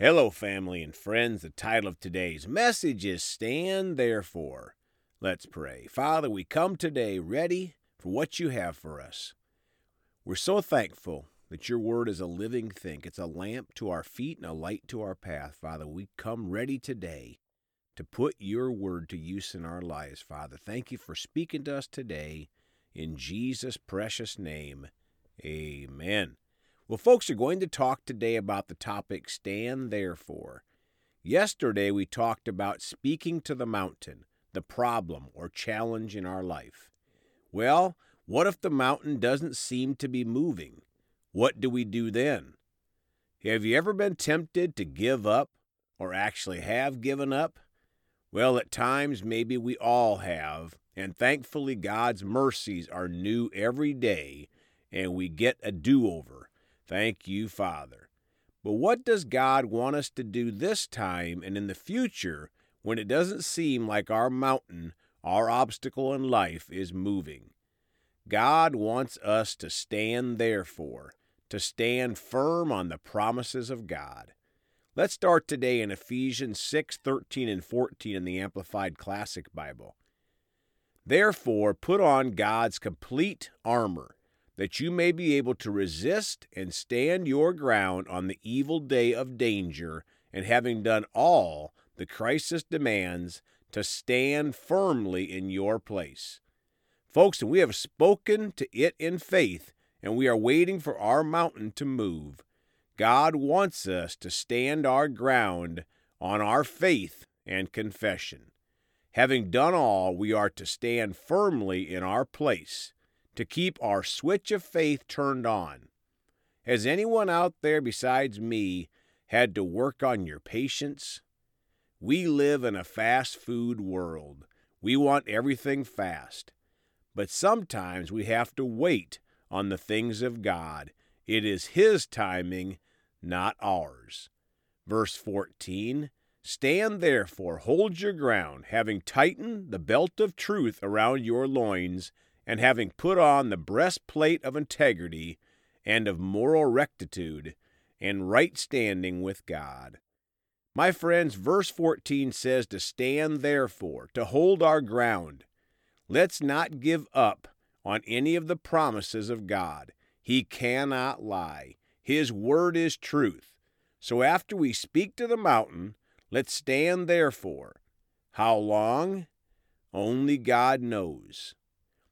Hello, family and friends. The title of today's message is Stand Therefore. Let's pray. Father, we come today ready for what you have for us. We're so thankful that your word is a living thing. It's a lamp to our feet and a light to our path. Father, we come ready today to put your word to use in our lives, Father. Thank you for speaking to us today. In Jesus' precious name, amen. Well, folks are going to talk today about the topic Stand Therefore. Yesterday, we talked about speaking to the mountain, the problem or challenge in our life. Well, what if the mountain doesn't seem to be moving? What do we do then? Have you ever been tempted to give up or actually have given up? Well, at times, maybe we all have, and thankfully, God's mercies are new every day, and we get a do over. Thank you, Father. But what does God want us to do this time and in the future when it doesn't seem like our mountain, our obstacle in life, is moving? God wants us to stand therefore, to stand firm on the promises of God. Let's start today in Ephesians 6 13 and 14 in the Amplified Classic Bible. Therefore, put on God's complete armor that you may be able to resist and stand your ground on the evil day of danger, and having done all the crisis demands, to stand firmly in your place. Folks, we have spoken to it in faith, and we are waiting for our mountain to move. God wants us to stand our ground on our faith and confession. Having done all, we are to stand firmly in our place to keep our switch of faith turned on. Has anyone out there besides me had to work on your patience? We live in a fast food world. We want everything fast. But sometimes we have to wait on the things of God. It is His timing, not ours. Verse 14 Stand therefore, hold your ground, having tightened the belt of truth around your loins and having put on the breastplate of integrity and of moral rectitude and right standing with God. My friends, verse 14 says to stand therefore, to hold our ground. Let's not give up on any of the promises of God. He cannot lie. His word is truth. So after we speak to the mountain, let's stand therefore. How long? Only God knows.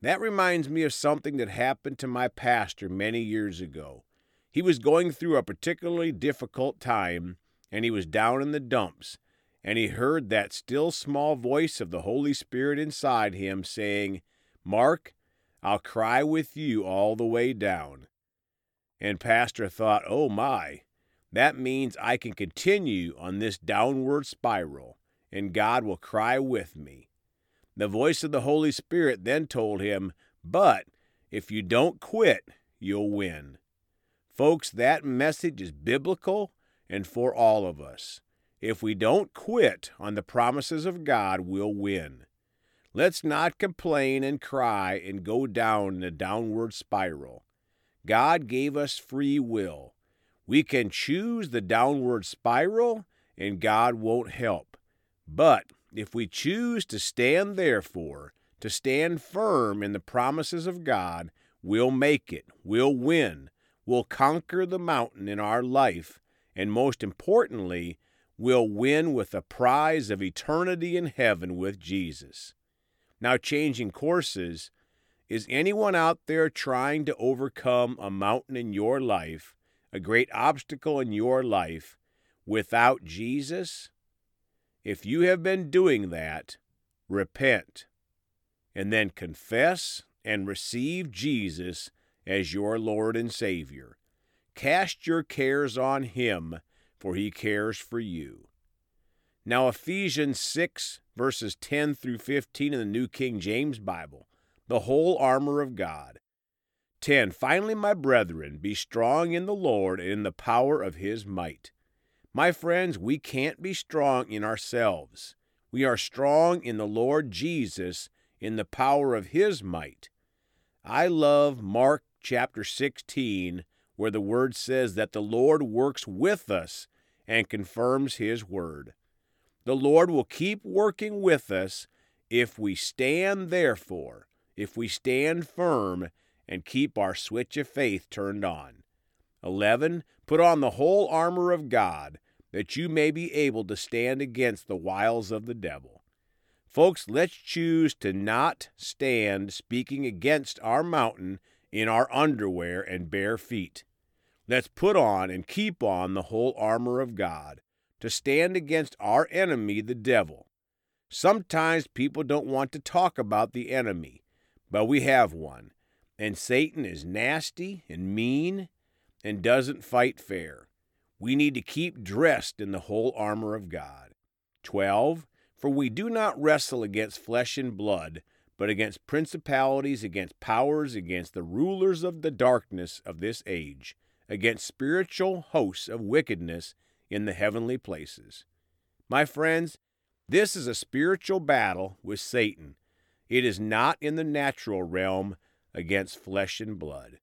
That reminds me of something that happened to my pastor many years ago. He was going through a particularly difficult time, and he was down in the dumps, and he heard that still small voice of the Holy Spirit inside him saying, Mark, I'll cry with you all the way down. And Pastor thought, oh my, that means I can continue on this downward spiral, and God will cry with me. The voice of the Holy Spirit then told him, But if you don't quit, you'll win. Folks, that message is biblical and for all of us. If we don't quit on the promises of God, we'll win. Let's not complain and cry and go down in a downward spiral. God gave us free will. We can choose the downward spiral, and God won't help. But if we choose to stand therefore, to stand firm in the promises of God, we'll make it, we'll win, we'll conquer the mountain in our life, and most importantly, we'll win with the prize of eternity in heaven with Jesus. Now, changing courses, is anyone out there trying to overcome a mountain in your life, a great obstacle in your life, without Jesus? If you have been doing that, repent and then confess and receive Jesus as your Lord and Savior. Cast your cares on Him, for He cares for you. Now, Ephesians 6, verses 10 through 15 in the New King James Bible, the whole armor of God. 10. Finally, my brethren, be strong in the Lord and in the power of His might. My friends, we can't be strong in ourselves. We are strong in the Lord Jesus in the power of his might. I love Mark chapter 16, where the word says that the Lord works with us and confirms His word. The Lord will keep working with us if we stand, therefore, if we stand firm and keep our switch of faith turned on. 11. Put on the whole armor of God, that you may be able to stand against the wiles of the devil. Folks, let's choose to not stand speaking against our mountain in our underwear and bare feet. Let's put on and keep on the whole armor of God to stand against our enemy, the devil. Sometimes people don't want to talk about the enemy, but we have one. And Satan is nasty and mean and doesn't fight fair. We need to keep dressed in the whole armor of God. 12. For we do not wrestle against flesh and blood, but against principalities, against powers, against the rulers of the darkness of this age, against spiritual hosts of wickedness in the heavenly places. My friends, this is a spiritual battle with Satan. It is not in the natural realm against flesh and blood.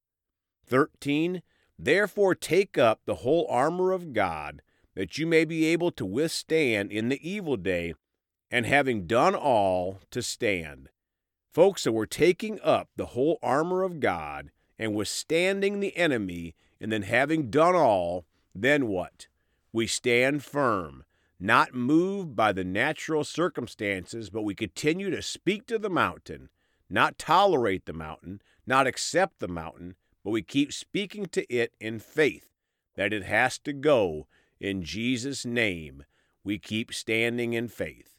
13. Therefore, take up the whole armor of God, that you may be able to withstand in the evil day, and having done all, to stand. Folks, so we're taking up the whole armor of God and withstanding the enemy, and then having done all, then what? We stand firm, not moved by the natural circumstances, but we continue to speak to the mountain, not tolerate the mountain, not accept the mountain, but we keep speaking to it in faith that it has to go in Jesus' name. We keep standing in faith.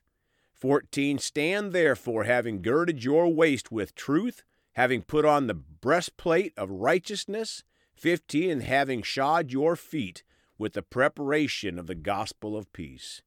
14. Stand therefore, having girded your waist with truth, having put on the breastplate of righteousness. 15. And having shod your feet with the preparation of the gospel of peace.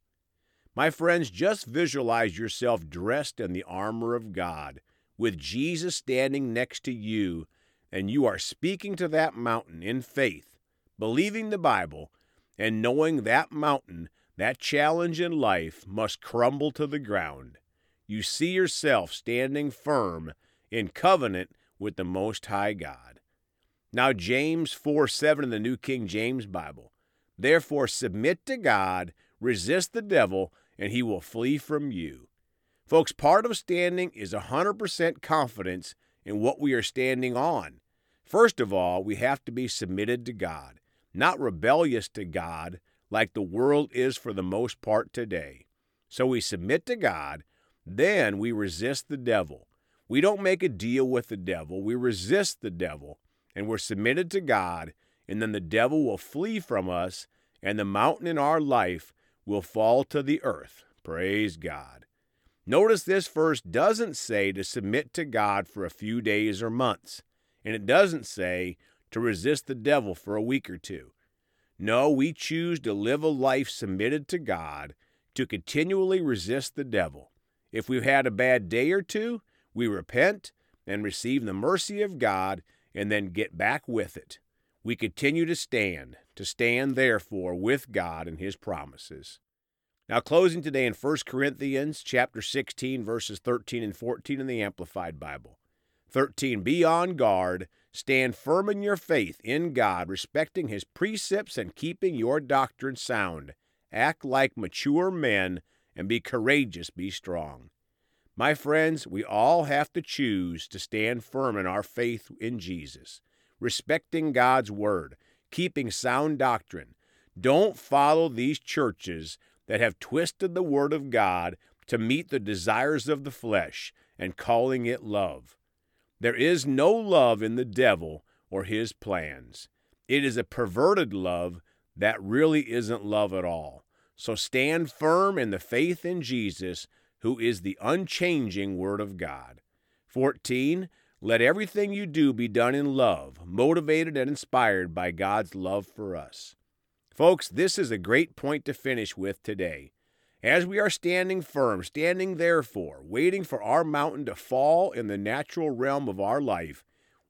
My friends, just visualize yourself dressed in the armor of God, with Jesus standing next to you, and you are speaking to that mountain in faith, believing the Bible, and knowing that mountain that challenge in life must crumble to the ground. You see yourself standing firm in covenant with the Most High God. Now, James 4 7 in the New King James Bible. Therefore, submit to God, resist the devil, and he will flee from you. Folks, part of standing is 100% confidence in what we are standing on. First of all, we have to be submitted to God, not rebellious to God, like the world is for the most part today. So we submit to God, then we resist the devil. We don't make a deal with the devil, we resist the devil, and we're submitted to God, and then the devil will flee from us, and the mountain in our life will fall to the earth. Praise God. Notice this verse doesn't say to submit to God for a few days or months, and it doesn't say to resist the devil for a week or two. No, we choose to live a life submitted to God, to continually resist the devil. If we've had a bad day or two, we repent and receive the mercy of God and then get back with it. We continue to stand, to stand therefore with God and his promises. Now closing today in 1 Corinthians chapter 16 verses 13 and 14 in the Amplified Bible. 13 Be on guard Stand firm in your faith in God, respecting His precepts and keeping your doctrine sound. Act like mature men and be courageous, be strong. My friends, we all have to choose to stand firm in our faith in Jesus, respecting God's Word, keeping sound doctrine. Don't follow these churches that have twisted the Word of God to meet the desires of the flesh and calling it love. There is no love in the devil or his plans. It is a perverted love that really isn't love at all. So stand firm in the faith in Jesus, who is the unchanging Word of God. 14. Let everything you do be done in love, motivated and inspired by God's love for us. Folks, this is a great point to finish with today. As we are standing firm, standing therefore, waiting for our mountain to fall in the natural realm of our life,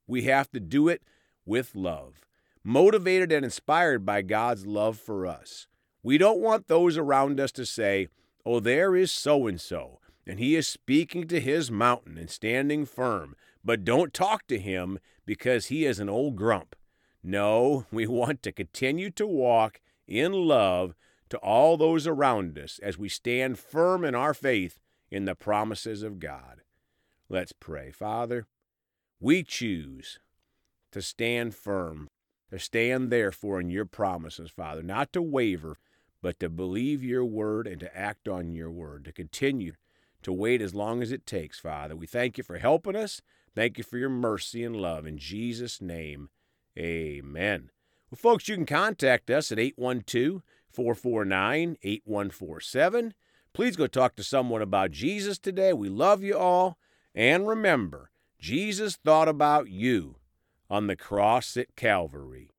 we have to do it with love, motivated and inspired by God's love for us. We don't want those around us to say, Oh, there is so and so, and he is speaking to his mountain and standing firm, but don't talk to him because he is an old grump. No, we want to continue to walk in love to all those around us as we stand firm in our faith in the promises of God. Let's pray. Father, we choose to stand firm, to stand therefore in your promises, Father, not to waver, but to believe your word and to act on your word, to continue to wait as long as it takes, Father. We thank you for helping us. Thank you for your mercy and love. In Jesus' name, amen. Well, folks, you can contact us at 812 449 8147. Please go talk to someone about Jesus today. We love you all. And remember, Jesus thought about you on the cross at Calvary.